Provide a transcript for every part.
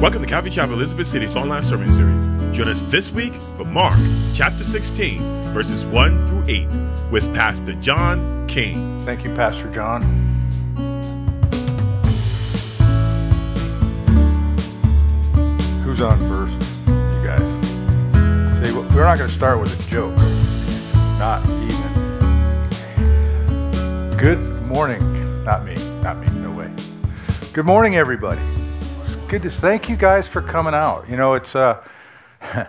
Welcome to Calvary Chapel Elizabeth City's online sermon series. Join us this week for Mark chapter 16, verses 1 through 8, with Pastor John King. Thank you, Pastor John. Who's on first? You guys. See, we're not going to start with a joke. Not even. Good morning. Not me. Not me. No way. Good morning, everybody. Good to thank you guys for coming out. You know, it's uh,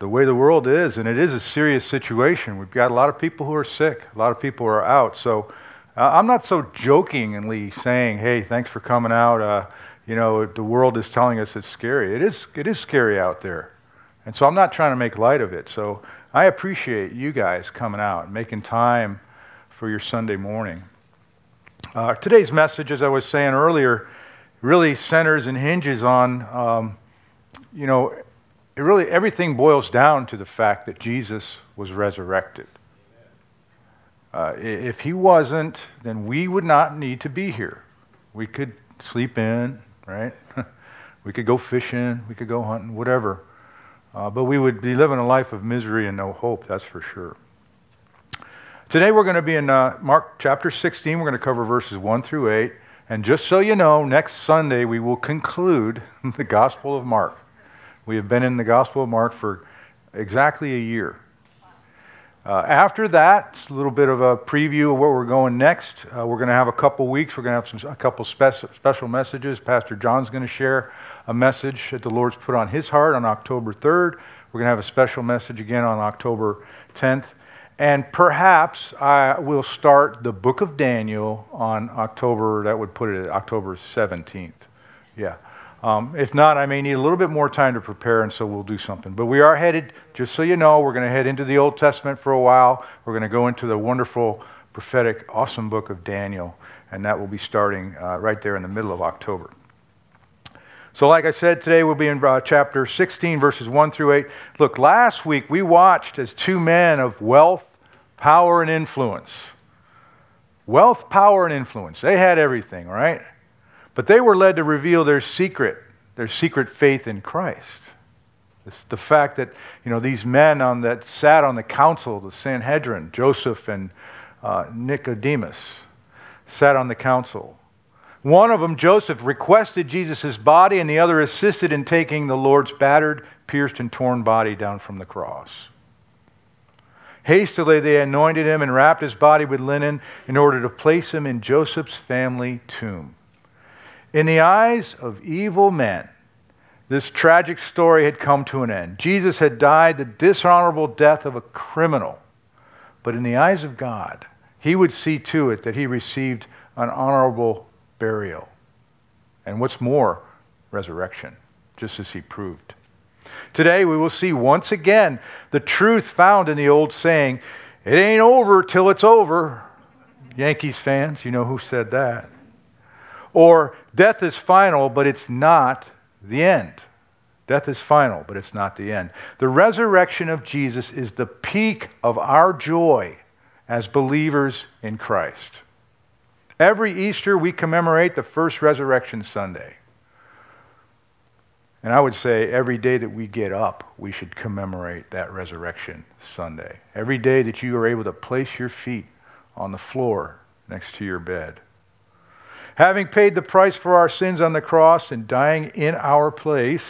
the way the world is, and it is a serious situation. We've got a lot of people who are sick. A lot of people are out. So uh, I'm not so jokingly saying, "Hey, thanks for coming out." Uh, you know, the world is telling us it's scary. It is. It is scary out there, and so I'm not trying to make light of it. So I appreciate you guys coming out and making time for your Sunday morning. Uh, today's message, as I was saying earlier, really centers and hinges on, um, you know, it really everything boils down to the fact that Jesus was resurrected. Uh, if he wasn't, then we would not need to be here. We could sleep in, right? we could go fishing, we could go hunting, whatever. Uh, but we would be living a life of misery and no hope, that's for sure. Today we're going to be in uh, Mark chapter 16. We're going to cover verses 1 through 8. And just so you know, next Sunday we will conclude the Gospel of Mark. We have been in the Gospel of Mark for exactly a year. Uh, after that, it's a little bit of a preview of where we're going next. Uh, we're going to have a couple weeks. We're going to have some, a couple spec- special messages. Pastor John's going to share a message that the Lord's put on his heart on October 3rd. We're going to have a special message again on October 10th. And perhaps I will start the book of Daniel on October, that would put it at October 17th. Yeah. Um, if not, I may need a little bit more time to prepare, and so we'll do something. But we are headed, just so you know, we're going to head into the Old Testament for a while. We're going to go into the wonderful, prophetic, awesome book of Daniel, and that will be starting uh, right there in the middle of October. So, like I said, today we'll be in uh, chapter 16, verses 1 through 8. Look, last week we watched as two men of wealth, power, and influence. Wealth, power, and influence. They had everything, right? But they were led to reveal their secret, their secret faith in Christ. It's the fact that you know these men on that sat on the council, the Sanhedrin, Joseph and uh, Nicodemus, sat on the council. One of them, Joseph, requested Jesus' body, and the other assisted in taking the Lord's battered, pierced, and torn body down from the cross. Hastily they anointed him and wrapped his body with linen in order to place him in Joseph's family tomb. In the eyes of evil men, this tragic story had come to an end. Jesus had died the dishonorable death of a criminal. But in the eyes of God, he would see to it that he received an honorable burial. And what's more, resurrection, just as he proved. Today we will see once again the truth found in the old saying, it ain't over till it's over. Yankees fans, you know who said that. Or death is final, but it's not the end. Death is final, but it's not the end. The resurrection of Jesus is the peak of our joy as believers in Christ. Every Easter, we commemorate the first resurrection Sunday. And I would say every day that we get up, we should commemorate that resurrection Sunday. Every day that you are able to place your feet on the floor next to your bed. Having paid the price for our sins on the cross and dying in our place,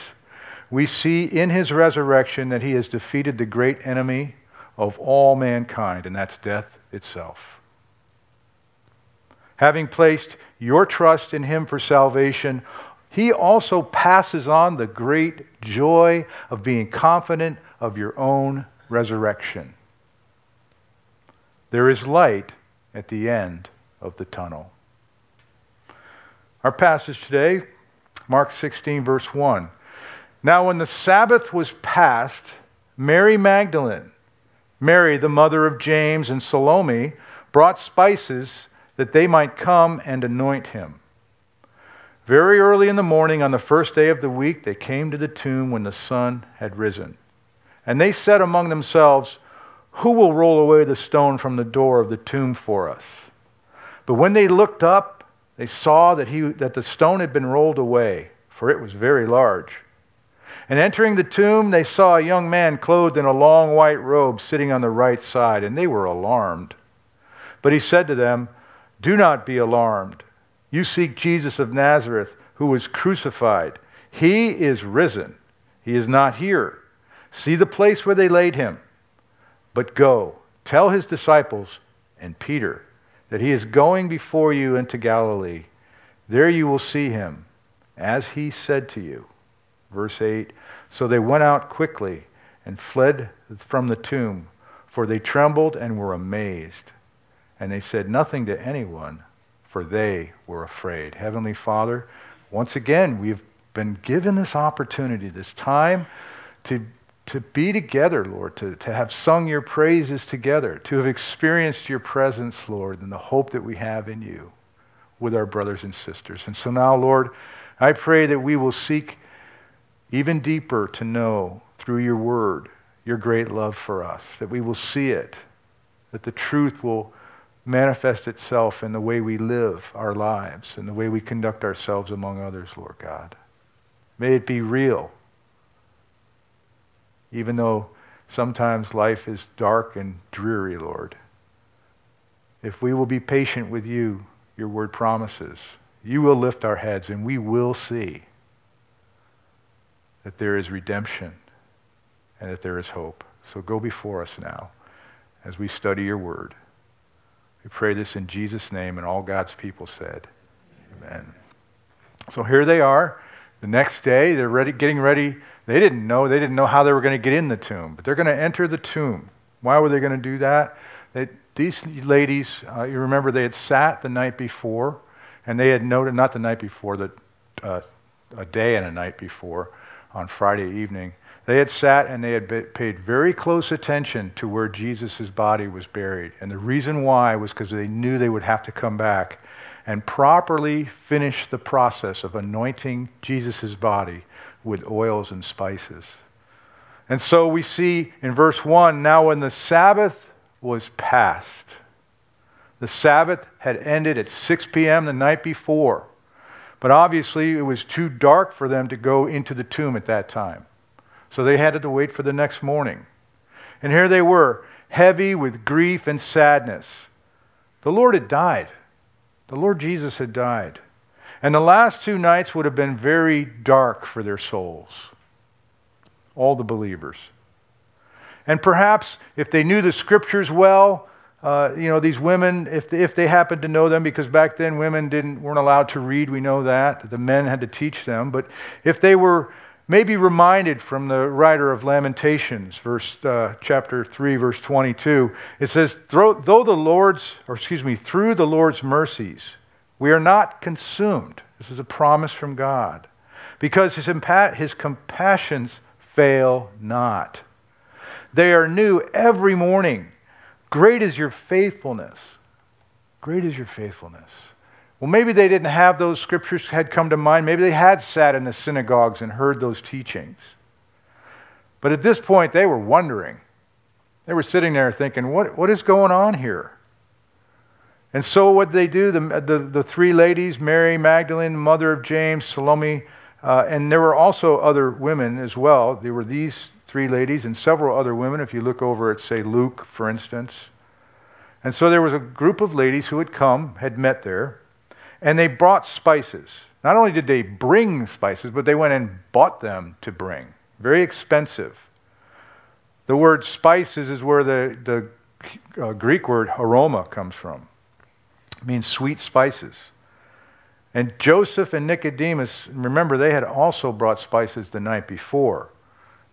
we see in his resurrection that he has defeated the great enemy of all mankind, and that's death itself. Having placed your trust in him for salvation, he also passes on the great joy of being confident of your own resurrection. There is light at the end of the tunnel. Our passage today, Mark 16, verse 1. Now, when the Sabbath was past, Mary Magdalene, Mary, the mother of James, and Salome brought spices that they might come and anoint him. Very early in the morning on the first day of the week, they came to the tomb when the sun had risen. And they said among themselves, Who will roll away the stone from the door of the tomb for us? But when they looked up, they saw that, he, that the stone had been rolled away for it was very large. And entering the tomb, they saw a young man clothed in a long white robe sitting on the right side, and they were alarmed. But he said to them, Do not be alarmed. You seek Jesus of Nazareth, who was crucified. He is risen. He is not here. See the place where they laid him. But go, tell his disciples and Peter that he is going before you into Galilee. There you will see him, as he said to you. Verse 8 So they went out quickly and fled from the tomb, for they trembled and were amazed. And they said nothing to anyone, for they were afraid. Heavenly Father, once again, we've been given this opportunity, this time to, to be together, Lord, to, to have sung your praises together, to have experienced your presence, Lord, and the hope that we have in you with our brothers and sisters. And so now, Lord, I pray that we will seek even deeper to know through your word your great love for us, that we will see it, that the truth will manifest itself in the way we live our lives and the way we conduct ourselves among others, Lord God. May it be real, even though sometimes life is dark and dreary, Lord. If we will be patient with you, your word promises, you will lift our heads and we will see that there is redemption and that there is hope. So go before us now as we study your word. We pray this in Jesus' name, and all God's people said, Amen. So here they are. The next day, they're ready, getting ready. They didn't know. They didn't know how they were going to get in the tomb, but they're going to enter the tomb. Why were they going to do that? They, these ladies, uh, you remember, they had sat the night before, and they had noted, not the night before, the, uh, a day and a night before, on Friday evening, they had sat and they had paid very close attention to where Jesus' body was buried. And the reason why was because they knew they would have to come back and properly finish the process of anointing Jesus' body with oils and spices. And so we see in verse 1 now when the Sabbath was past, the Sabbath had ended at 6 p.m. the night before. But obviously, it was too dark for them to go into the tomb at that time. So they had to wait for the next morning. And here they were, heavy with grief and sadness. The Lord had died. The Lord Jesus had died. And the last two nights would have been very dark for their souls, all the believers. And perhaps if they knew the scriptures well, uh, you know, these women, if they, if they happened to know them, because back then women didn't, weren't allowed to read, we know that. The men had to teach them. But if they were maybe reminded from the writer of Lamentations, verse, uh, chapter 3, verse 22, it says, Though the Lord's, or excuse me, through the Lord's mercies, we are not consumed. This is a promise from God. Because his, impa- his compassions fail not. They are new every morning. Great is your faithfulness. Great is your faithfulness. Well, maybe they didn't have those scriptures had come to mind. Maybe they had sat in the synagogues and heard those teachings. But at this point, they were wondering. They were sitting there thinking, what, what is going on here? And so, what did they do, the, the, the three ladies, Mary Magdalene, mother of James, Salome, uh, and there were also other women as well. There were these three ladies and several other women, if you look over at, say, Luke, for instance. And so there was a group of ladies who had come, had met there, and they brought spices. Not only did they bring spices, but they went and bought them to bring. Very expensive. The word spices is where the, the uh, Greek word aroma comes from. It means sweet spices. And Joseph and Nicodemus, remember, they had also brought spices the night before.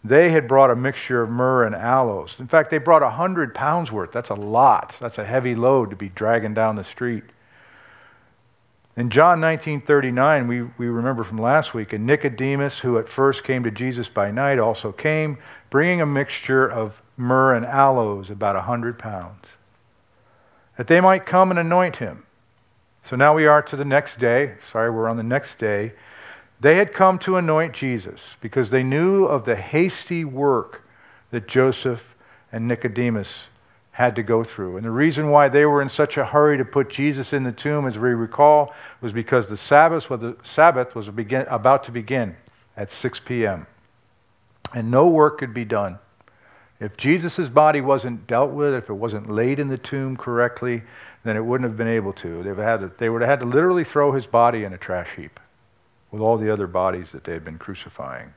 They had brought a mixture of myrrh and aloes. In fact, they brought a hundred pounds worth. That's a lot. That's a heavy load to be dragging down the street. In John 19:39, we, we remember from last week, and Nicodemus, who at first came to Jesus by night, also came, bringing a mixture of myrrh and aloes, about a hundred pounds, that they might come and anoint him. So now we are to the next day. Sorry, we're on the next day. They had come to anoint Jesus because they knew of the hasty work that Joseph and Nicodemus had to go through. And the reason why they were in such a hurry to put Jesus in the tomb, as we recall, was because the Sabbath was, the Sabbath was about to begin at 6 p.m. And no work could be done. If Jesus' body wasn't dealt with, if it wasn't laid in the tomb correctly, then it wouldn't have been able to. They've had to, they would have had to literally throw his body in a trash heap with all the other bodies that they had been crucifying.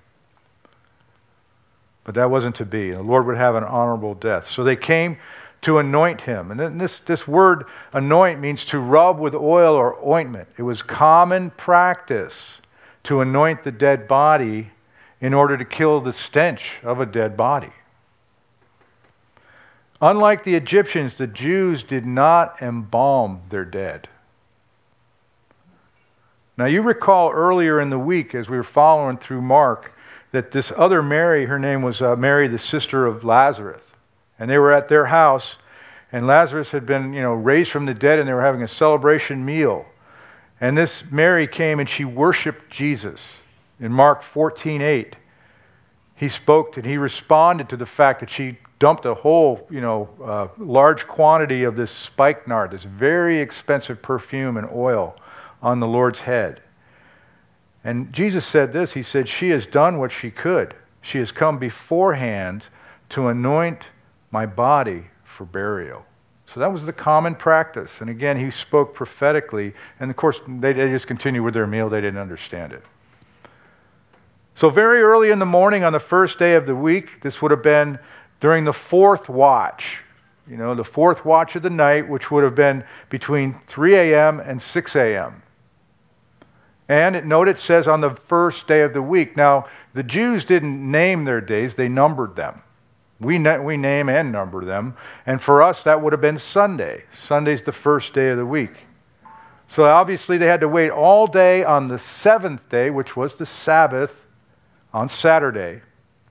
But that wasn't to be. The Lord would have an honorable death. So they came to anoint him. And this, this word anoint means to rub with oil or ointment. It was common practice to anoint the dead body in order to kill the stench of a dead body. Unlike the Egyptians, the Jews did not embalm their dead. Now, you recall earlier in the week as we were following through Mark that this other Mary, her name was uh, Mary, the sister of Lazarus, and they were at their house, and Lazarus had been, you know, raised from the dead, and they were having a celebration meal. And this Mary came and she worshiped Jesus. In Mark 14:8, he spoke and he responded to the fact that she dumped a whole, you know, uh, large quantity of this spikenard, this very expensive perfume and oil, on the Lord's head. And Jesus said this He said, She has done what she could. She has come beforehand to anoint my body for burial. So that was the common practice. And again, he spoke prophetically. And of course, they, they just continued with their meal. They didn't understand it. So, very early in the morning on the first day of the week, this would have been during the fourth watch. You know, the fourth watch of the night, which would have been between 3 a.m. and 6 a.m. And note it says on the first day of the week. Now, the Jews didn't name their days, they numbered them. We, we name and number them. And for us, that would have been Sunday. Sunday's the first day of the week. So obviously, they had to wait all day on the seventh day, which was the Sabbath, on Saturday,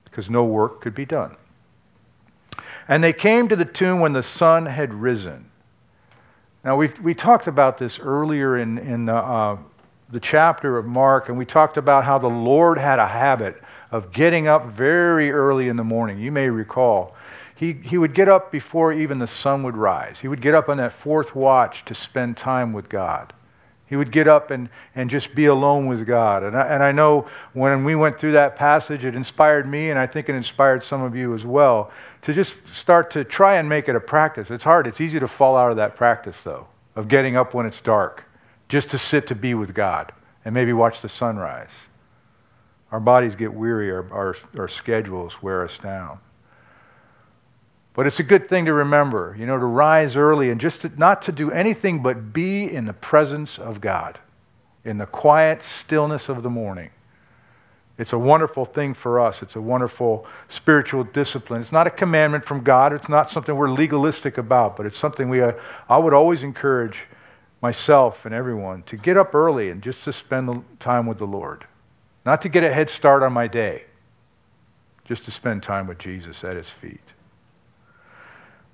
because no work could be done. And they came to the tomb when the sun had risen. Now, we we talked about this earlier in, in the, uh, the chapter of Mark, and we talked about how the Lord had a habit of getting up very early in the morning. You may recall. He, he would get up before even the sun would rise. He would get up on that fourth watch to spend time with God. He would get up and, and just be alone with God. And I, and I know when we went through that passage, it inspired me, and I think it inspired some of you as well, to just start to try and make it a practice. It's hard. It's easy to fall out of that practice, though, of getting up when it's dark, just to sit to be with God and maybe watch the sunrise. Our bodies get weary, our, our, our schedules wear us down. But it's a good thing to remember, you know, to rise early and just to, not to do anything but be in the presence of God, in the quiet stillness of the morning. It's a wonderful thing for us. It's a wonderful spiritual discipline. It's not a commandment from God. It's not something we're legalistic about, but it's something we, uh, I would always encourage myself and everyone to get up early and just to spend time with the Lord. Not to get a head start on my day, just to spend time with Jesus at his feet.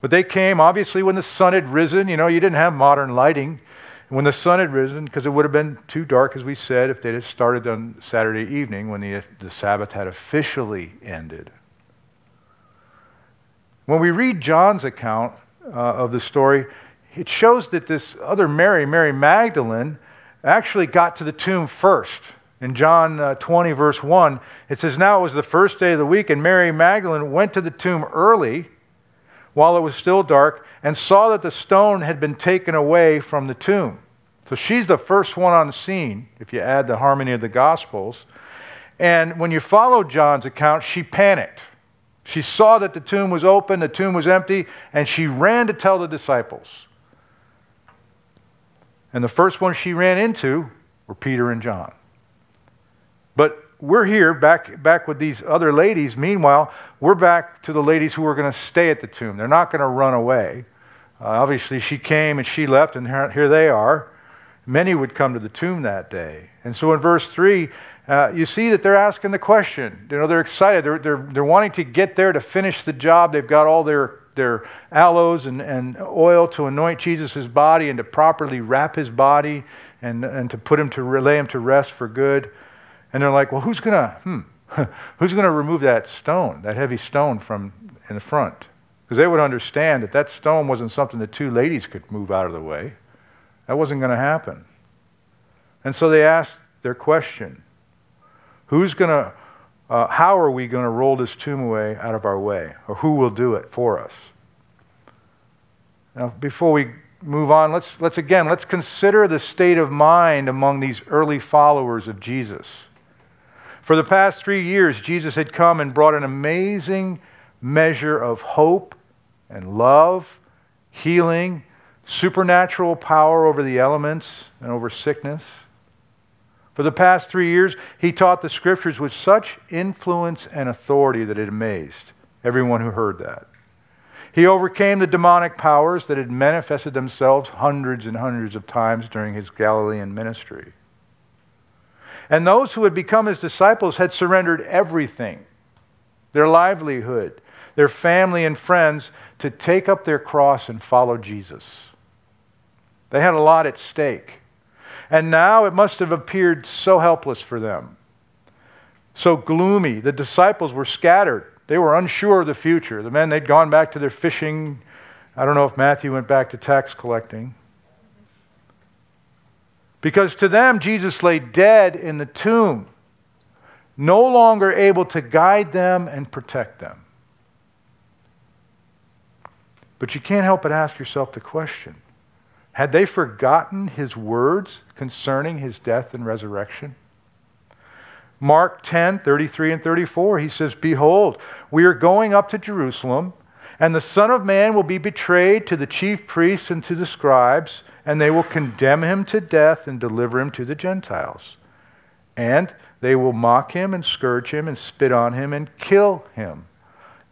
But they came, obviously, when the sun had risen. You know, you didn't have modern lighting. When the sun had risen, because it would have been too dark, as we said, if they'd have started on Saturday evening when the, the Sabbath had officially ended. When we read John's account uh, of the story, it shows that this other Mary, Mary Magdalene, actually got to the tomb first. In John uh, 20, verse 1, it says, Now it was the first day of the week, and Mary Magdalene went to the tomb early while it was still dark and saw that the stone had been taken away from the tomb. So she's the first one on the scene, if you add the harmony of the Gospels. And when you follow John's account, she panicked. She saw that the tomb was open, the tomb was empty, and she ran to tell the disciples. And the first ones she ran into were Peter and John. We're here back back with these other ladies. Meanwhile, we're back to the ladies who are going to stay at the tomb. They're not going to run away. Uh, obviously, she came and she left, and here, here, they are. Many would come to the tomb that day. And so in verse 3, uh, you see that they're asking the question. You know, they're excited. They're, they're, they're wanting to get there to finish the job. They've got all their, their aloes and, and oil to anoint Jesus' body and to properly wrap his body and, and to put him to lay him to rest for good. And they're like, well, who's going to, hmm, who's going to remove that stone, that heavy stone from in the front? Because they would understand that that stone wasn't something that two ladies could move out of the way. That wasn't going to happen. And so they asked their question Who's going to, uh, how are we going to roll this tomb away out of our way? Or who will do it for us? Now, before we move on, let's, let's again, let's consider the state of mind among these early followers of Jesus. For the past three years, Jesus had come and brought an amazing measure of hope and love, healing, supernatural power over the elements and over sickness. For the past three years, he taught the scriptures with such influence and authority that it amazed everyone who heard that. He overcame the demonic powers that had manifested themselves hundreds and hundreds of times during his Galilean ministry. And those who had become his disciples had surrendered everything their livelihood, their family and friends to take up their cross and follow Jesus. They had a lot at stake. And now it must have appeared so helpless for them, so gloomy. The disciples were scattered. They were unsure of the future. The men, they'd gone back to their fishing. I don't know if Matthew went back to tax collecting. Because to them, Jesus lay dead in the tomb, no longer able to guide them and protect them. But you can't help but ask yourself the question had they forgotten his words concerning his death and resurrection? Mark 10, 33 and 34, he says, Behold, we are going up to Jerusalem, and the Son of Man will be betrayed to the chief priests and to the scribes, and they will condemn him to death and deliver him to the Gentiles. And they will mock him and scourge him and spit on him and kill him.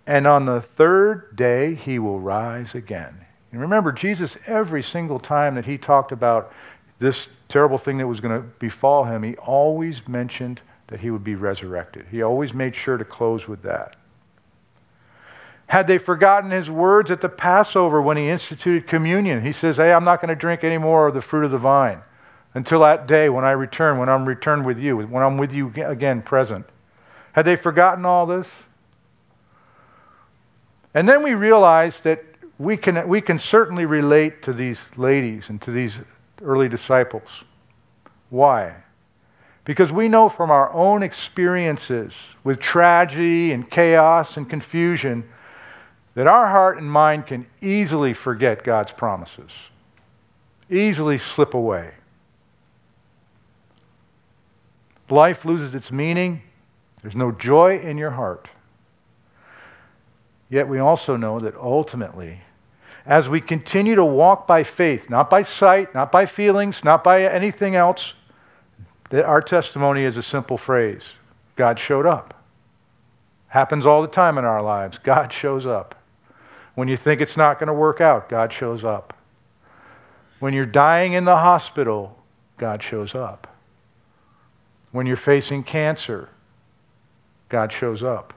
And on the third day he will rise again. And remember, Jesus, every single time that he talked about this terrible thing that was going to befall him, he always mentioned that he would be resurrected. He always made sure to close with that. Had they forgotten his words at the Passover when he instituted communion? He says, Hey, I'm not going to drink any more of the fruit of the vine until that day when I return, when I'm returned with you, when I'm with you again present. Had they forgotten all this? And then we realize that we can, we can certainly relate to these ladies and to these early disciples. Why? Because we know from our own experiences with tragedy and chaos and confusion that our heart and mind can easily forget God's promises, easily slip away. Life loses its meaning. There's no joy in your heart. Yet we also know that ultimately, as we continue to walk by faith, not by sight, not by feelings, not by anything else, that our testimony is a simple phrase God showed up. Happens all the time in our lives. God shows up. When you think it's not going to work out, God shows up. When you're dying in the hospital, God shows up. When you're facing cancer, God shows up.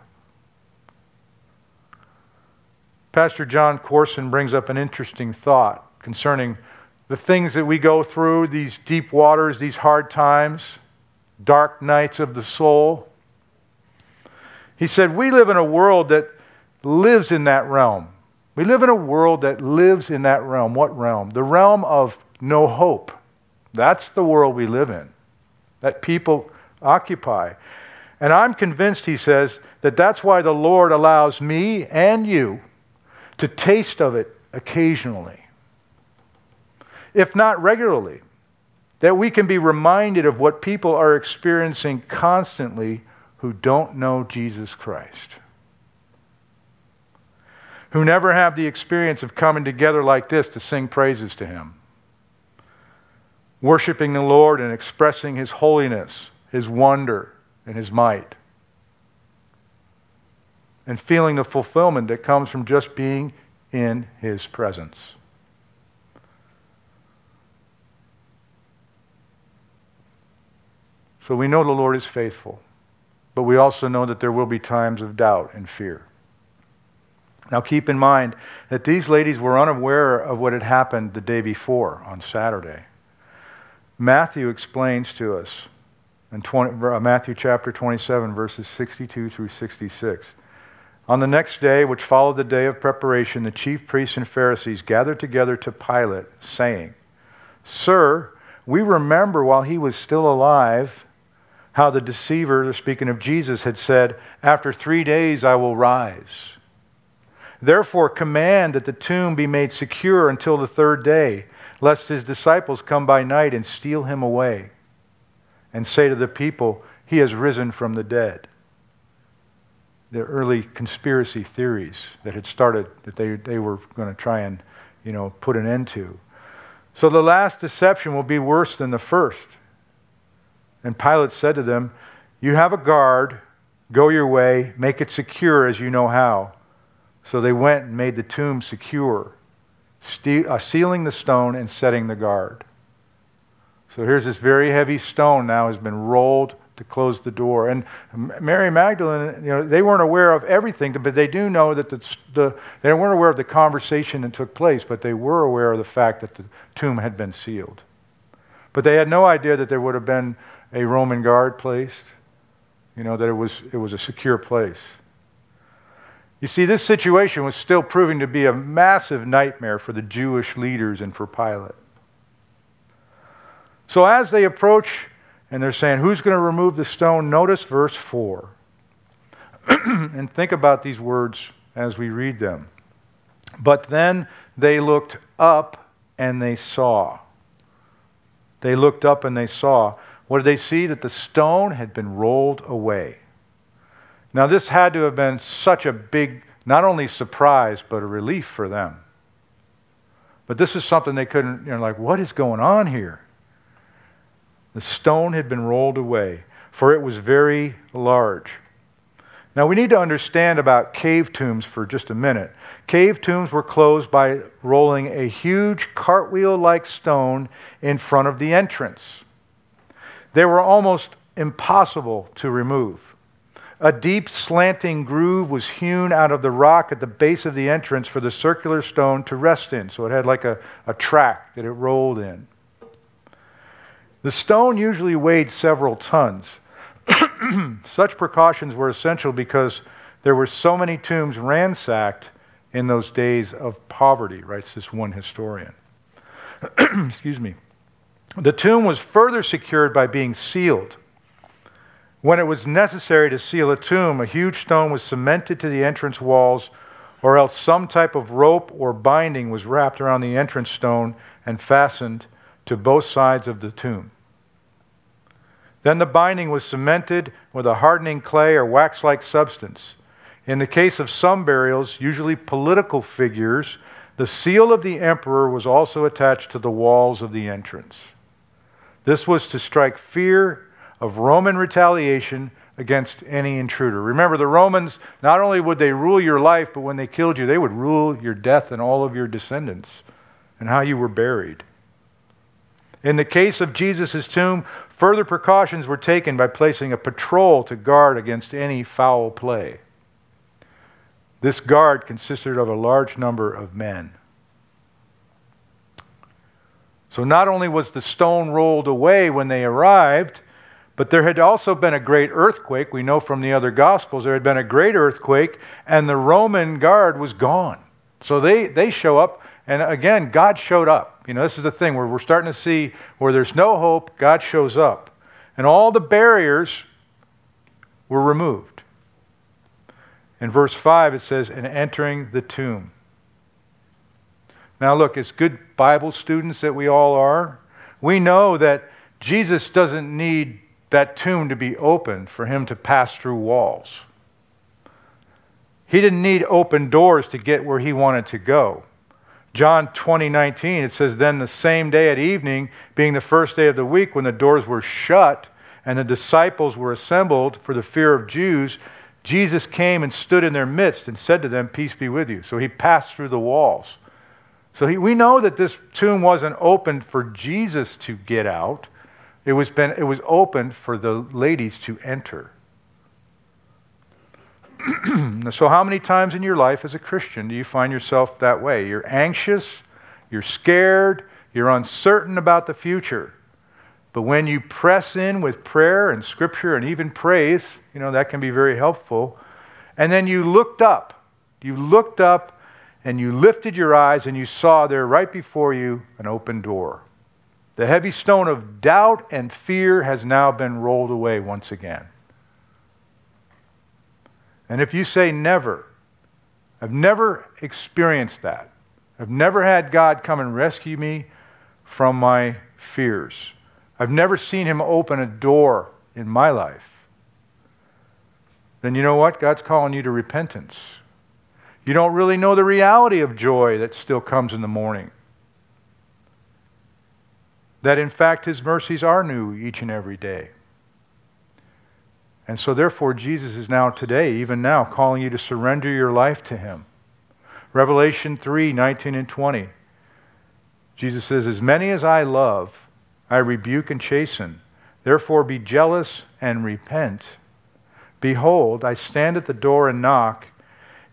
Pastor Jon Courson brings up an interesting thought concerning the things that we go through, these deep waters, these hard times, dark nights of the soul. He said, We live in a world that lives in that realm. We live in a world that lives in that realm. What realm? The realm of no hope. That's the world we live in, that people occupy. And I'm convinced, he says, that that's why the Lord allows me and you to taste of it occasionally, if not regularly, that we can be reminded of what people are experiencing constantly who don't know Jesus Christ, who never have the experience of coming together like this to sing praises to Him, worshiping the Lord and expressing His holiness, His wonder, and His might and feeling the fulfillment that comes from just being in His presence. So we know the Lord is faithful, but we also know that there will be times of doubt and fear. Now keep in mind that these ladies were unaware of what had happened the day before on Saturday. Matthew explains to us in 20, uh, Matthew chapter 27, verses 62 through 66. On the next day, which followed the day of preparation, the chief priests and Pharisees gathered together to Pilate, saying, Sir, we remember while he was still alive how the deceiver, speaking of Jesus, had said, After three days I will rise. Therefore, command that the tomb be made secure until the third day, lest his disciples come by night and steal him away, and say to the people, He has risen from the dead the early conspiracy theories that had started that they, they were going to try and you know put an end to. So the last deception will be worse than the first. And Pilate said to them, You have a guard, go your way, make it secure as you know how. So they went and made the tomb secure, uh, sealing the stone and setting the guard. So here's this very heavy stone now has been rolled to close the door. And Mary Magdalene, you know, they weren't aware of everything, but they do know that the, the, they weren't aware of the conversation that took place, but they were aware of the fact that the tomb had been sealed. But they had no idea that there would have been a Roman guard placed, you know, that it was, it was a secure place. You see, this situation was still proving to be a massive nightmare for the Jewish leaders and for Pilate. So as they approach and they're saying, Who's going to remove the stone? Notice verse 4. and think about these words as we read them. But then they looked up and they saw. They looked up and they saw. What did they see? That the stone had been rolled away. Now, this had to have been such a big, not only surprise, but a relief for them. But this is something they couldn't, you know, like, what is going on here? The stone had been rolled away, for it was very large. Now, we need to understand about cave tombs for just a minute. Cave tombs were closed by rolling a huge cartwheel like stone in front of the entrance. They were almost impossible to remove. A deep slanting groove was hewn out of the rock at the base of the entrance for the circular stone to rest in. So it had like a, a track that it rolled in. The stone usually weighed several tons. Such precautions were essential because there were so many tombs ransacked in those days of poverty, writes this one historian. Excuse me. The tomb was further secured by being sealed. When it was necessary to seal a tomb, a huge stone was cemented to the entrance walls, or else some type of rope or binding was wrapped around the entrance stone and fastened to both sides of the tomb. Then the binding was cemented with a hardening clay or wax like substance. In the case of some burials, usually political figures, the seal of the emperor was also attached to the walls of the entrance. This was to strike fear of Roman retaliation against any intruder. Remember, the Romans, not only would they rule your life, but when they killed you, they would rule your death and all of your descendants and how you were buried. In the case of Jesus' tomb, further precautions were taken by placing a patrol to guard against any foul play. This guard consisted of a large number of men. So not only was the stone rolled away when they arrived, but there had also been a great earthquake. We know from the other Gospels there had been a great earthquake, and the Roman guard was gone. So they, they show up, and again, God showed up. You know, this is the thing where we're starting to see where there's no hope, God shows up. And all the barriers were removed. In verse 5, it says, and entering the tomb. Now, look, as good Bible students that we all are, we know that Jesus doesn't need that tomb to be opened for him to pass through walls. He didn't need open doors to get where he wanted to go. John 20, 19, it says, Then the same day at evening, being the first day of the week, when the doors were shut and the disciples were assembled for the fear of Jews, Jesus came and stood in their midst and said to them, Peace be with you. So he passed through the walls. So he, we know that this tomb wasn't opened for Jesus to get out. It was, been, it was opened for the ladies to enter. so, how many times in your life as a Christian do you find yourself that way? You're anxious, you're scared, you're uncertain about the future. But when you press in with prayer and scripture and even praise, you know, that can be very helpful. And then you looked up. You looked up and you lifted your eyes and you saw there right before you an open door. The heavy stone of doubt and fear has now been rolled away once again. And if you say never, I've never experienced that. I've never had God come and rescue me from my fears. I've never seen Him open a door in my life. Then you know what? God's calling you to repentance. You don't really know the reality of joy that still comes in the morning. That in fact His mercies are new each and every day. And so, therefore, Jesus is now today, even now, calling you to surrender your life to Him. Revelation 3 19 and 20. Jesus says, As many as I love, I rebuke and chasten. Therefore, be jealous and repent. Behold, I stand at the door and knock.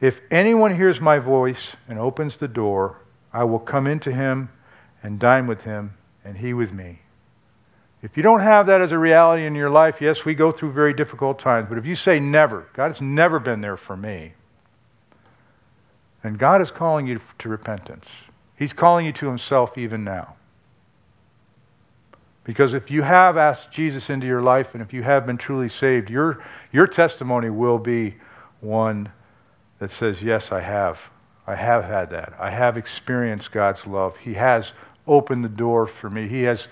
If anyone hears my voice and opens the door, I will come into him and dine with him, and he with me. If you don't have that as a reality in your life, yes, we go through very difficult times. But if you say never, God has never been there for me, then God is calling you to repentance. He's calling you to Himself even now. Because if you have asked Jesus into your life and if you have been truly saved, your, your testimony will be one that says, Yes, I have. I have had that. I have experienced God's love. He has opened the door for me. He has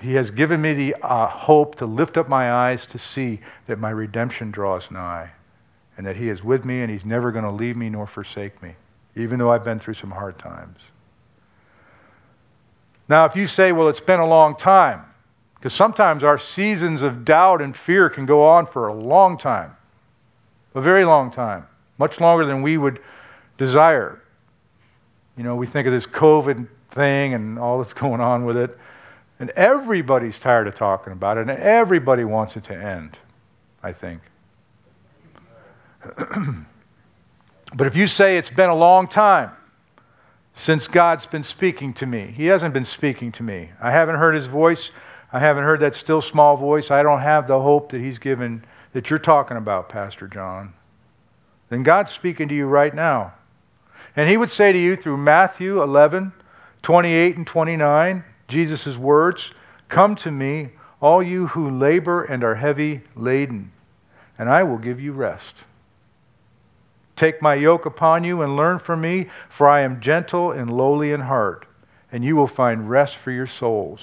he has given me the uh, hope to lift up my eyes to see that my redemption draws nigh and that He is with me and He's never going to leave me nor forsake me, even though I've been through some hard times. Now, if you say, well, it's been a long time, because sometimes our seasons of doubt and fear can go on for a long time, a very long time, much longer than we would desire. You know, we think of this COVID thing and all that's going on with it. And everybody's tired of talking about it, and everybody wants it to end, I think. but if you say it's been a long time since God's been speaking to me, He hasn't been speaking to me. I haven't heard His voice. I haven't heard that still small voice. I don't have the hope that He's given that you're talking about, Pastor John. Then God's speaking to you right now. And He would say to you through Matthew 11, 28 and 29, Jesus' words Come to me, all you who labor and are heavy laden, and I will give you rest. Take my yoke upon you and learn from me, for I am gentle and lowly in heart, and you will find rest for your souls.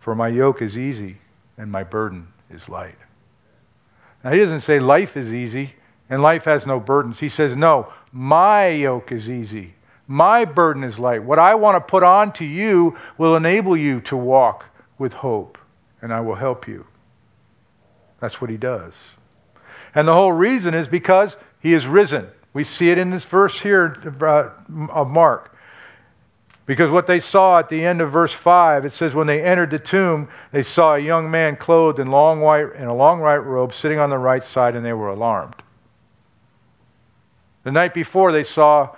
For my yoke is easy and my burden is light. Now, he doesn't say life is easy and life has no burdens. He says, no, my yoke is easy my burden is light. What I want to put on to you will enable you to walk with hope, and I will help you. That's what he does. And the whole reason is because he is risen. We see it in this verse here uh, of Mark. Because what they saw at the end of verse 5, it says, when they entered the tomb, they saw a young man clothed in, long white, in a long white robe sitting on the right side, and they were alarmed. The night before, they saw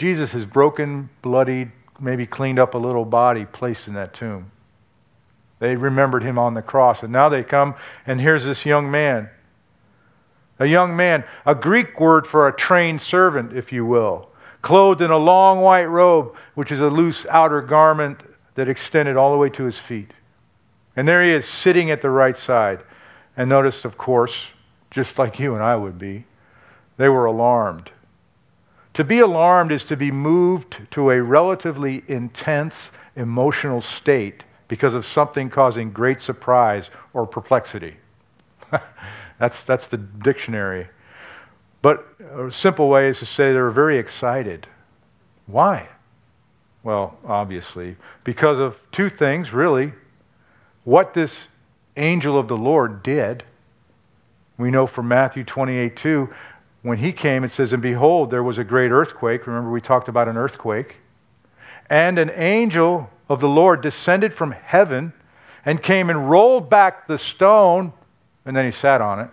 Jesus is broken, bloodied, maybe cleaned up a little body placed in that tomb. They remembered him on the cross. And now they come, and here's this young man. A young man, a Greek word for a trained servant, if you will, clothed in a long white robe, which is a loose outer garment that extended all the way to his feet. And there he is, sitting at the right side. And notice, of course, just like you and I would be, they were alarmed. To be alarmed is to be moved to a relatively intense emotional state because of something causing great surprise or perplexity. that's, that's the dictionary. But a simple way is to say they're very excited. Why? Well, obviously, because of two things, really. What this angel of the Lord did. We know from Matthew 28 2 when he came, it says, And behold, there was a great earthquake. Remember, we talked about an earthquake. And an angel of the Lord descended from heaven and came and rolled back the stone, and then he sat on it.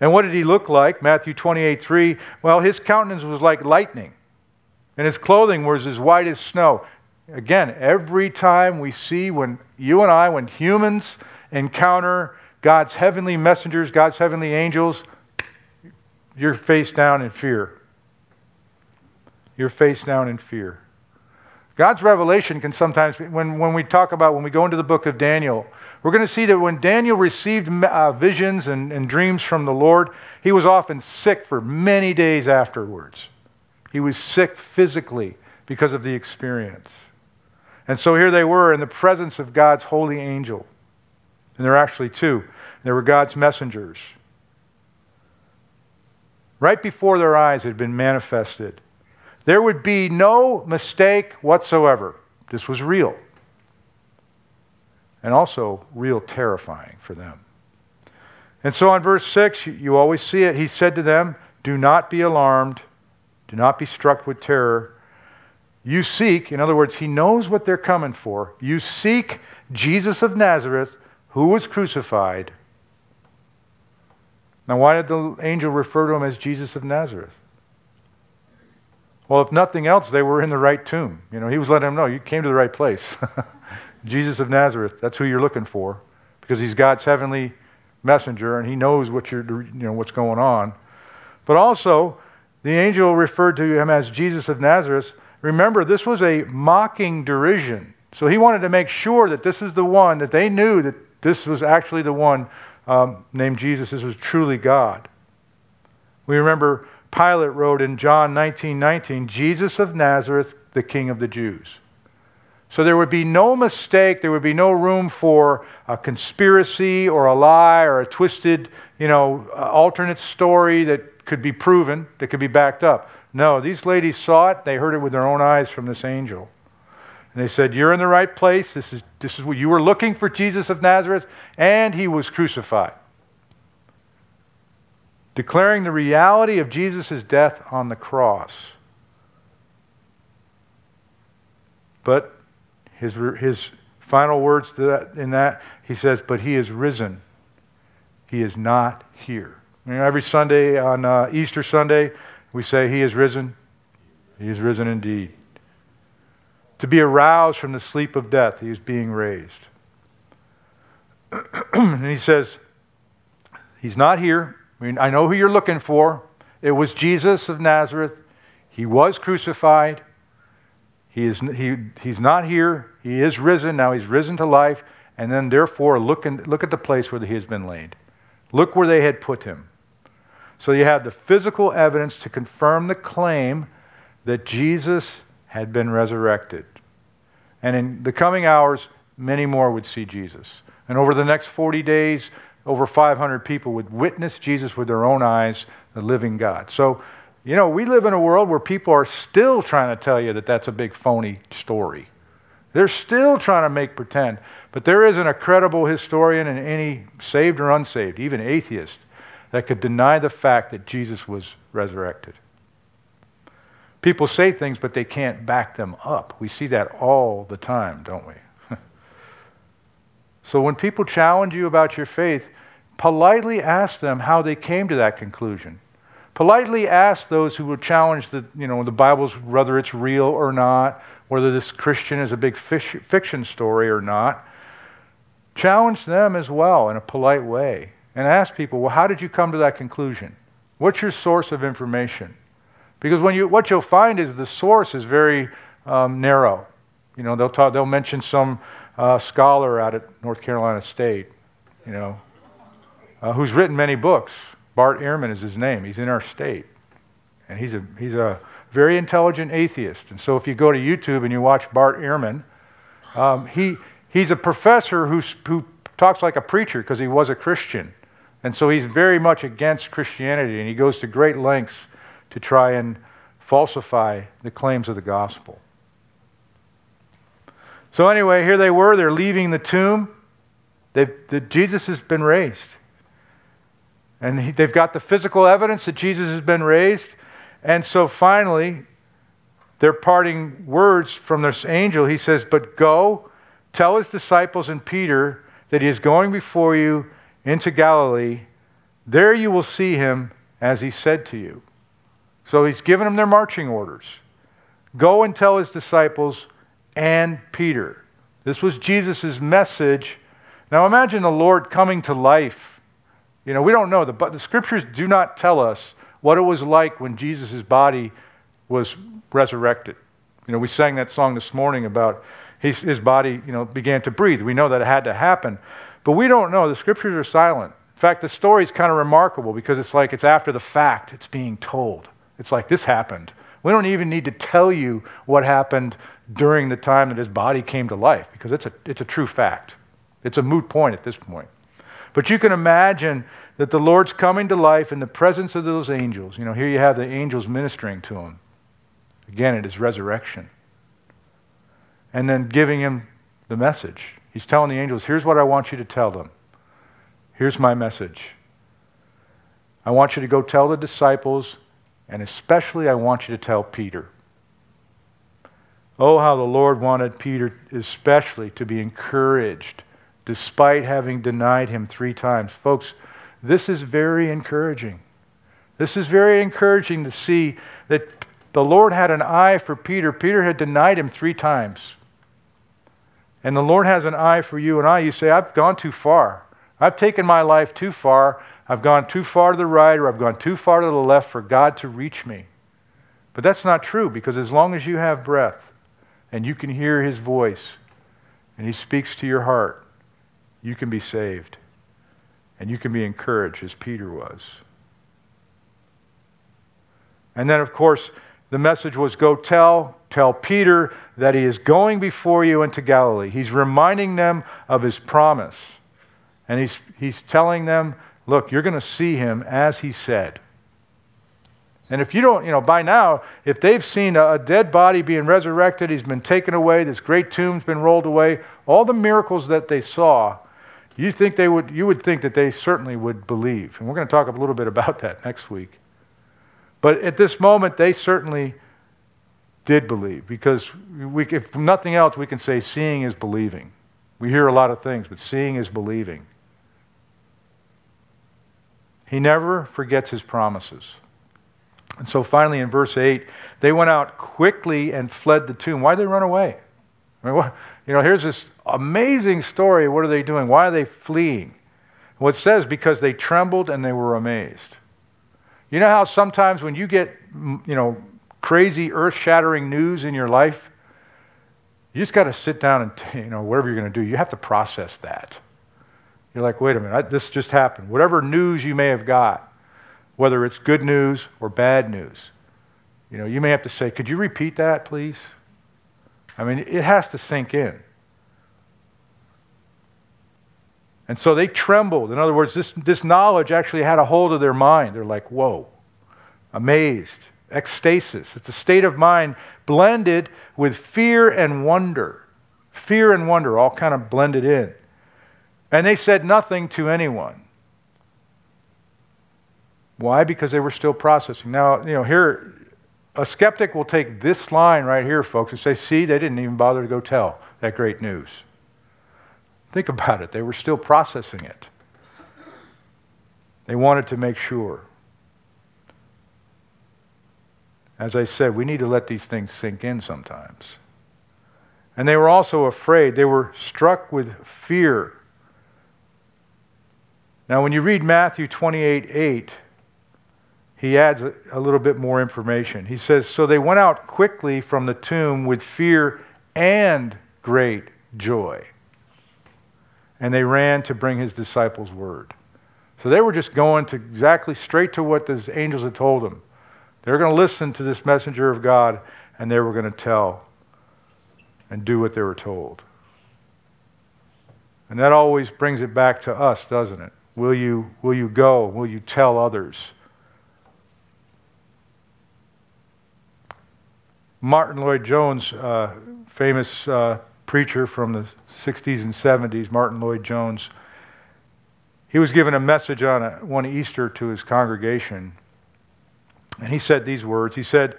And what did he look like? Matthew 28 3. Well, his countenance was like lightning, and his clothing was as white as snow. Again, every time we see when you and I, when humans encounter God's heavenly messengers, God's heavenly angels, you're face down in fear. You're face down in fear. God's revelation can sometimes, when, when we talk about, when we go into the book of Daniel, we're going to see that when Daniel received uh, visions and, and dreams from the Lord, he was often sick for many days afterwards. He was sick physically because of the experience. And so here they were in the presence of God's holy angel. And there are actually two. There were God's messengers. Right before their eyes had been manifested. There would be no mistake whatsoever. This was real. And also real terrifying for them. And so on verse 6, you always see it. He said to them, Do not be alarmed, do not be struck with terror. You seek, in other words, he knows what they're coming for. You seek Jesus of Nazareth, who was crucified. Now, why did the angel refer to him as Jesus of Nazareth? Well, if nothing else, they were in the right tomb. You know, he was letting them know you came to the right place. Jesus of Nazareth, that's who you're looking for, because he's God's heavenly messenger and he knows what you're, you know, what's going on. But also, the angel referred to him as Jesus of Nazareth. Remember, this was a mocking derision. So he wanted to make sure that this is the one, that they knew that this was actually the one um, named Jesus. This was truly God. We remember Pilate wrote in John 19 19, Jesus of Nazareth, the King of the Jews. So there would be no mistake, there would be no room for a conspiracy or a lie or a twisted, you know, uh, alternate story that could be proven, that could be backed up. No, these ladies saw it, they heard it with their own eyes from this angel. And they said, You're in the right place. This is, this is what you were looking for Jesus of Nazareth, and he was crucified declaring the reality of Jesus' death on the cross. But his, his final words that, in that, he says, But he is risen. He is not here. You know, every Sunday on uh, Easter Sunday, we say, He is risen. He is risen indeed. To be aroused from the sleep of death, he is being raised. and he says, He's not here. I mean, I know who you're looking for. It was Jesus of Nazareth. He was crucified. He is, he, he's not here. He is risen. Now he's risen to life. And then, therefore, look, in, look at the place where he has been laid. Look where they had put him. So you have the physical evidence to confirm the claim that Jesus had been resurrected. And in the coming hours, many more would see Jesus. And over the next 40 days, over 500 people would witness Jesus with their own eyes, the living God. So, you know, we live in a world where people are still trying to tell you that that's a big phony story. They're still trying to make pretend. But there isn't a credible historian in any saved or unsaved, even atheist, that could deny the fact that Jesus was resurrected. People say things, but they can't back them up. We see that all the time, don't we? so when people challenge you about your faith, politely ask them how they came to that conclusion. Politely ask those who will challenge the, you know, the Bible's whether it's real or not, whether this Christian is a big fish, fiction story or not. Challenge them as well in a polite way and ask people, well, how did you come to that conclusion? What's your source of information? Because when you, what you'll find is the source is very um, narrow. You know, they'll talk, they'll mention some uh, scholar out at North Carolina State, you know, uh, who's written many books. Bart Ehrman is his name. He's in our state. And he's a, he's a very intelligent atheist. And so if you go to YouTube and you watch Bart Ehrman, um, he, he's a professor who, who talks like a preacher because he was a Christian. And so he's very much against Christianity, and he goes to great lengths to try and falsify the claims of the gospel. So, anyway, here they were. They're leaving the tomb. They've, the, Jesus has been raised. And he, they've got the physical evidence that Jesus has been raised. And so finally, their parting words from this angel, he says, But go, tell his disciples and Peter that he is going before you into Galilee. There you will see him as he said to you. So he's given them their marching orders. Go and tell his disciples and Peter. This was Jesus' message. Now imagine the Lord coming to life you know, we don't know. The, the scriptures do not tell us what it was like when Jesus' body was resurrected. You know, we sang that song this morning about his, his body, you know, began to breathe. We know that it had to happen. But we don't know. The scriptures are silent. In fact, the story is kind of remarkable because it's like it's after the fact, it's being told. It's like this happened. We don't even need to tell you what happened during the time that his body came to life because it's a, it's a true fact. It's a moot point at this point. But you can imagine that the Lord's coming to life in the presence of those angels. You know, here you have the angels ministering to him. Again, it is resurrection. And then giving him the message. He's telling the angels, here's what I want you to tell them. Here's my message. I want you to go tell the disciples, and especially I want you to tell Peter. Oh, how the Lord wanted Peter especially to be encouraged despite having denied him three times. Folks, this is very encouraging. This is very encouraging to see that the Lord had an eye for Peter. Peter had denied him three times. And the Lord has an eye for you and I. You say, I've gone too far. I've taken my life too far. I've gone too far to the right or I've gone too far to the left for God to reach me. But that's not true because as long as you have breath and you can hear his voice and he speaks to your heart, you can be saved. And you can be encouraged as Peter was. And then, of course, the message was go tell, tell Peter that he is going before you into Galilee. He's reminding them of his promise. And he's, he's telling them, look, you're going to see him as he said. And if you don't, you know, by now, if they've seen a, dead body being resurrected, he's been taken away, this great tomb's been rolled away, all the miracles that they saw, you think they would you would think that they certainly would believe. And we're going to talk a little bit about that next week. But at this moment, they certainly did believe because we, if nothing else, we can say seeing is believing. We hear a lot of things, but seeing is believing. He never forgets his promises. And so finally, in verse 8, they went out quickly and fled the tomb. Why did they run away? I mean, what, you know, here's this amazing story. What are they doing? Why are they fleeing? Well, it says because they trembled and they were amazed. You know how sometimes when you get, mm, you know, crazy earth-shattering news in your life, you just got to sit down and, you know, whatever you're going to do, you have to process that. You're like, wait a minute, I, this just happened. Whatever news you may have got, whether it's good news or bad news, you know, you may have to say, could you repeat that, please? I mean, it has to sink in. And so they trembled. In other words, this, this knowledge actually had a hold of their mind. They're like, whoa, amazed, ecstasis. It's a state of mind blended with fear and wonder. Fear and wonder all kind of blended in. And they said nothing to anyone. Why? Because they were still processing. Now, you know, here, a skeptic will take this line right here, folks, and say, see, they didn't even bother to go tell that great news. Think about it. They were still processing it. They wanted to make sure. As I said, we need to let these things sink in sometimes. And they were also afraid. They were struck with fear. Now, when you read Matthew 28 8, he adds a, little bit more information. He says, So they went out quickly from the tomb with fear and great joy and they ran to bring his disciples word. So they were just going to exactly straight to what the angels had told them. They were going to listen to this messenger of God, and they were going to tell and do what they were told. And that always brings it back to us, doesn't it? Will you, will you go? Will you tell others? Martyn Lloyd-Jones, uh, famous uh, preacher from the 60s and 70s, Martyn Lloyd-Jones, he was given a message on a, one Easter to his congregation. And he said these words He said,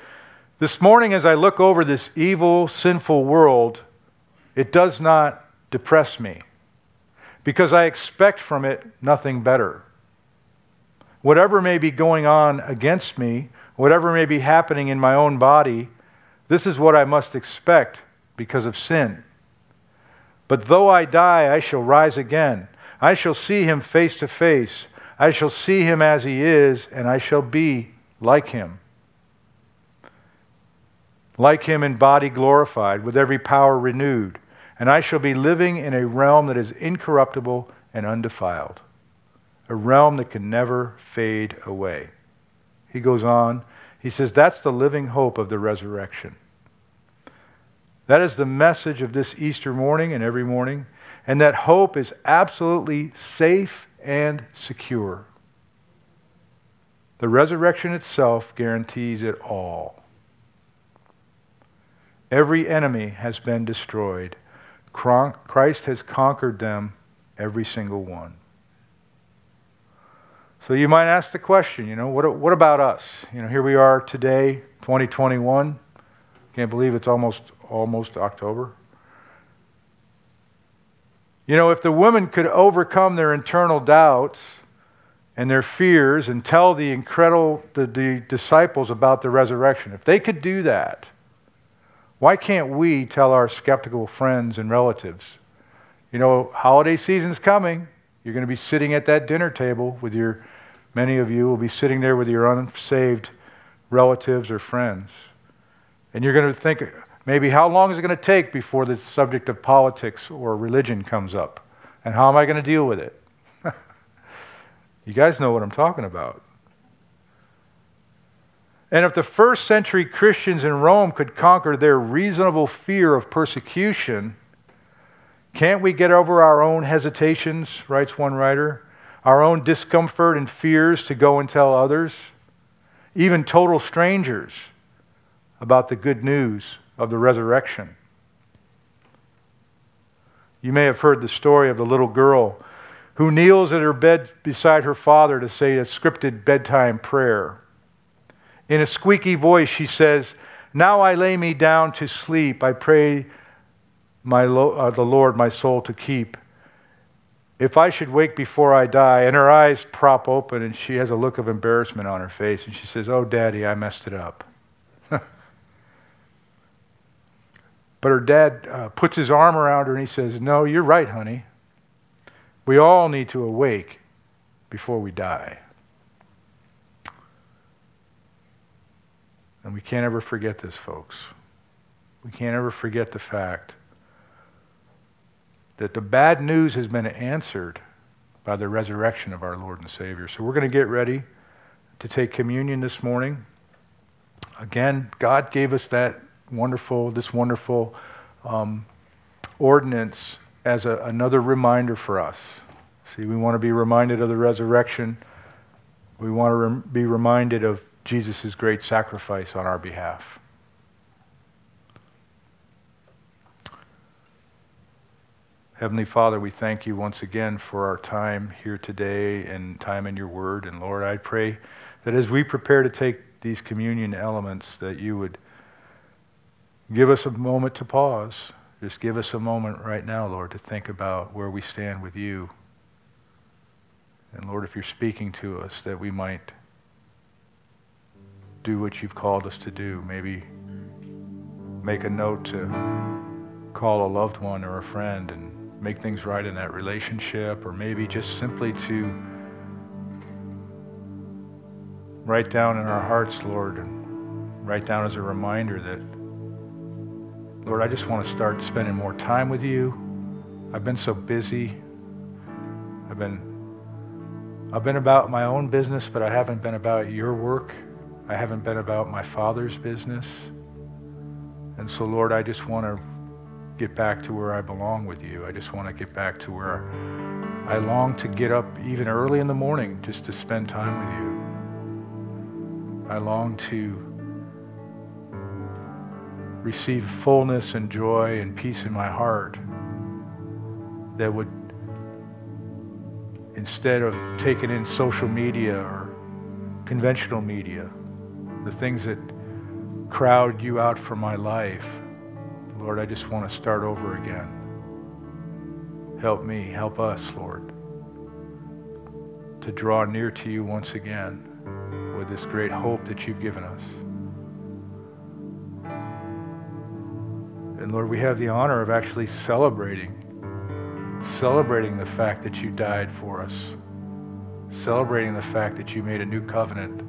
This morning, as I look over this evil, sinful world, it does not depress me because I expect from it nothing better. Whatever may be going on against me, whatever may be happening in my own body, this is what I must expect because of sin. But though I die, I shall rise again. I shall see him face to face. I shall see him as he is, and I shall be like him. Like him in body glorified, with every power renewed. And I shall be living in a realm that is incorruptible and undefiled, a realm that can never fade away. He goes on, he says, That's the living hope of the resurrection. That is the message of this Easter morning and every morning. And that hope is absolutely safe and secure. The resurrection itself guarantees it all. Every enemy has been destroyed. Christ has conquered them, every single one. So you might ask the question, you know, what, what about us? You know, here we are today, 2021. Can't believe it's almost almost October. You know, if the women could overcome their internal doubts and their fears and tell the incredible the, the disciples about the resurrection, if they could do that, why can't we tell our skeptical friends and relatives? You know, holiday season's coming. You're going to be sitting at that dinner table with your, many of you will be sitting there with your unsaved relatives or friends. And you're going to think, maybe how long is it going to take before the subject of politics or religion comes up? And how am I going to deal with it? you guys know what I'm talking about. And if the first century Christians in Rome could conquer their reasonable fear of persecution, can't we get over our own hesitations, writes one writer, our own discomfort and fears to go and tell others, even total strangers, about the good news of the resurrection? You may have heard the story of the little girl who kneels at her bed beside her father to say a scripted bedtime prayer. In a squeaky voice, she says, Now I lay me down to sleep. I pray my lo- uh, the Lord my soul to keep. If I should wake before I die, and her eyes prop open, and she has a look of embarrassment on her face, and she says, Oh, Daddy, I messed it up. but her dad uh, puts his arm around her and he says, No, you're right, honey. We all need to awake before we die. And we can't ever forget this, folks. We can't ever forget the fact that the bad news has been answered by the resurrection of our Lord and Savior. So we're going to get ready to take communion this morning. Again, God gave us that wonderful, this wonderful um, ordinance as a, another reminder for us. See, we want to be reminded of the resurrection. We want to rem- be reminded of Jesus' great sacrifice on our behalf. Heavenly Father, we thank you once again for our time here today and time in your word. And Lord, I pray that as we prepare to take these communion elements, that you would give us a moment to pause. Just give us a moment right now, Lord, to think about where we stand with you. And Lord, if you're speaking to us, that we might do what you've called us to do. Maybe make a note to call a loved one or a friend and make things right in that relationship, or maybe just simply to write down in our hearts, Lord, write down as a reminder that, Lord, I just want to start spending more time with you. I've been so busy. I've been I've been about my own business, but I haven't been about your work. I haven't been about my Father's business. And so, Lord, I just want to get back to where I belong with you. I just want to get back to where I long to get up even early in the morning just to spend time with you. I long to receive fullness and joy and peace in my heart that would, instead of taking in social media or conventional media, the things that crowd you out from my life. Lord, I just want to start over again. Help me, help us, Lord, to draw near to you once again with this great hope that you've given us. And Lord, we have the honor of actually celebrating, celebrating the fact that you died for us, celebrating the fact that you made a new covenant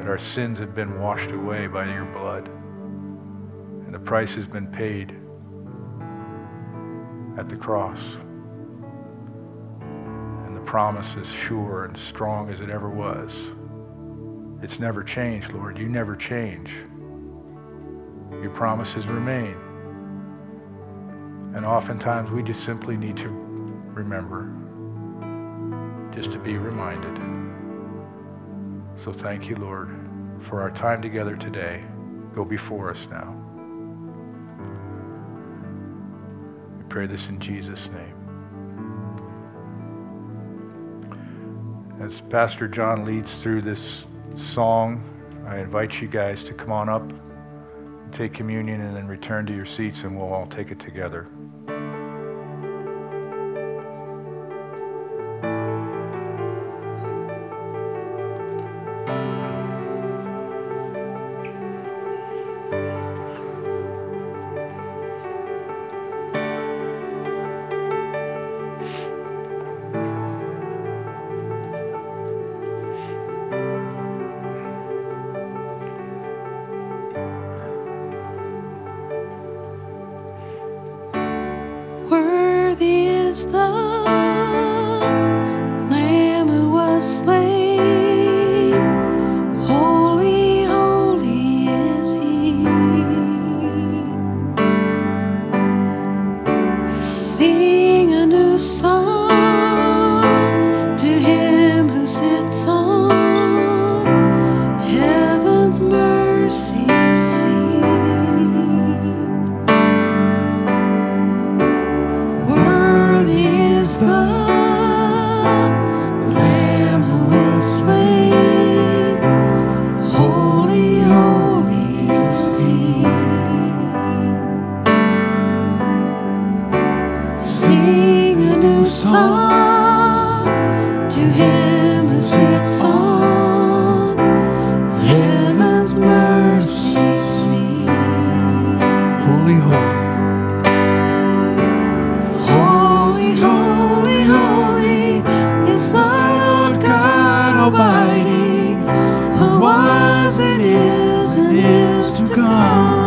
that our sins have been washed away by your blood and the price has been paid at the cross. And the promise is sure and strong as it ever was. It's never changed, Lord. You never change. Your promises remain. And oftentimes we just simply need to remember, just to be reminded. So thank you, Lord, for our time together today. Go before us now. We pray this in Jesus' name. As Pastor John leads through this song, I invite you guys to come on up, take communion, and then return to your seats, and we'll all take it together. Wonder, awestruck wonder.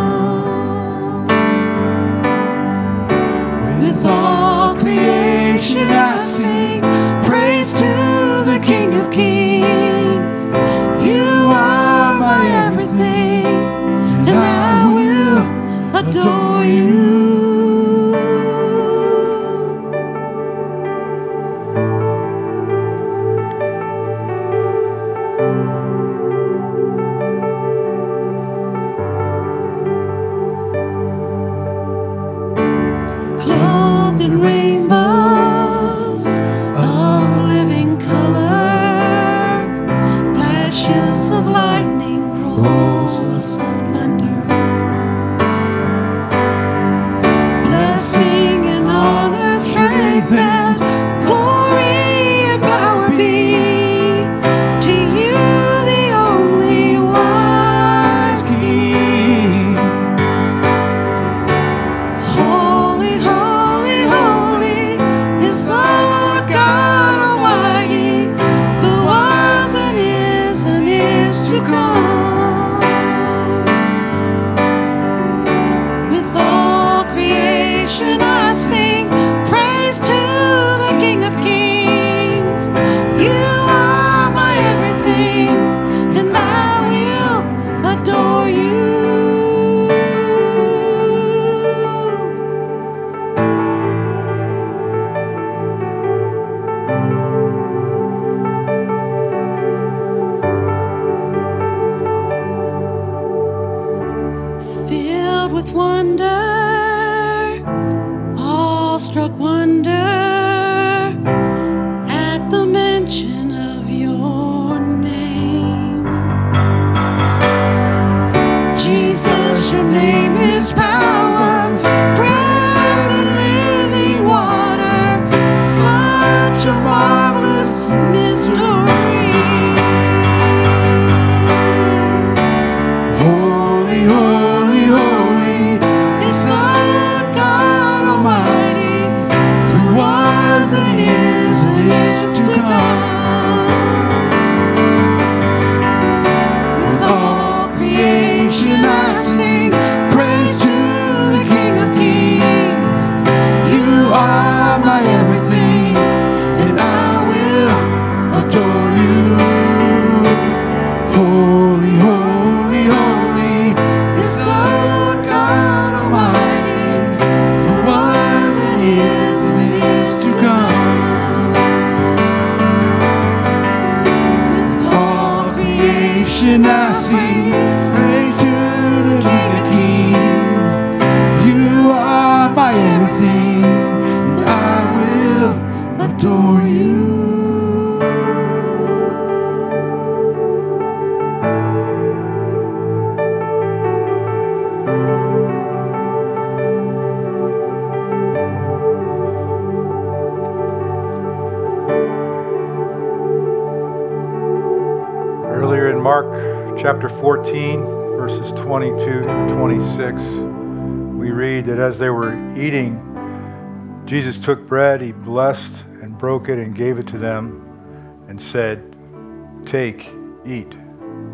14, verses 22 through 26, we read that as they were eating, Jesus took bread, he blessed and broke it and gave it to them and said, Take, eat,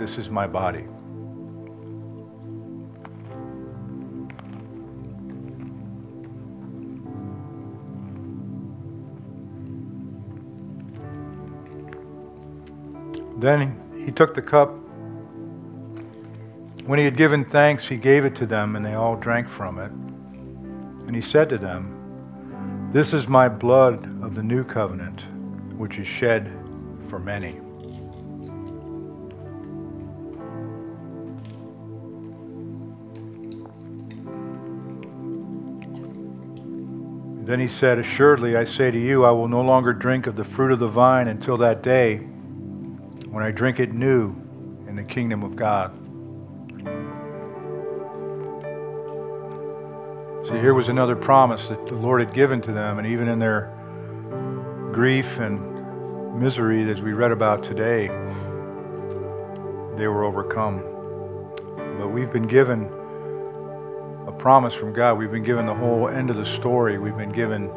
this is my body. Then he took the cup. When he had given thanks, he gave it to them, and they all drank from it. And he said to them, This is my blood of the new covenant, which is shed for many. Then he said, Assuredly, I say to you, I will no longer drink of the fruit of the vine until that day when I drink it new in the kingdom of God. See, here was another promise that the Lord had given to them, and even in their grief and misery, as we read about today, they were overcome. But we've been given a promise from God. We've been given the whole end of the story. We've been given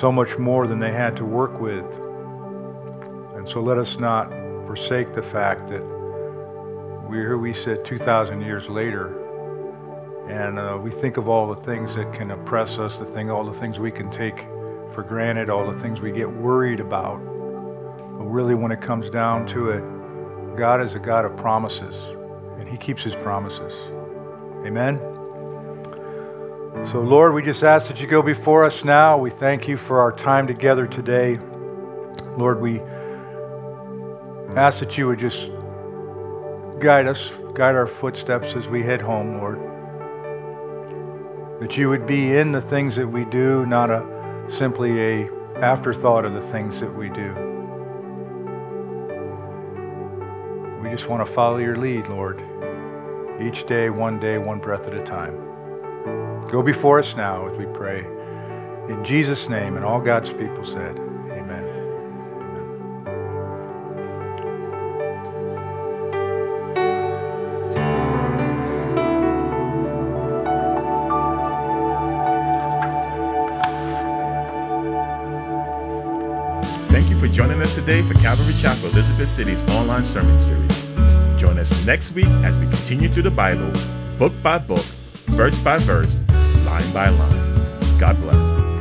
so much more than they had to work with. And so let us not forsake the fact that we're here we sit 2,000 years later and uh, we think of all the things that can oppress us, the thing, all the things we can take for granted, all the things we get worried about. But really, when it comes down to it, God is a God of promises, and He keeps His promises. Amen. So, Lord, we just ask that you go before us now. We thank you for our time together today. Lord, we ask that you would just guide us, guide our footsteps as we head home, Lord. That you would be in the things that we do, not a simply a afterthought of the things that we do. We just want to follow your lead, Lord. Each day, one day, one breath at a time. Go before us now as we pray. In Jesus' name, and all God's people said, joining us today for Calvary Chapel Elizabeth City's online sermon series. Join us next week as we continue through the Bible, book by book, verse by verse, line by line. God bless.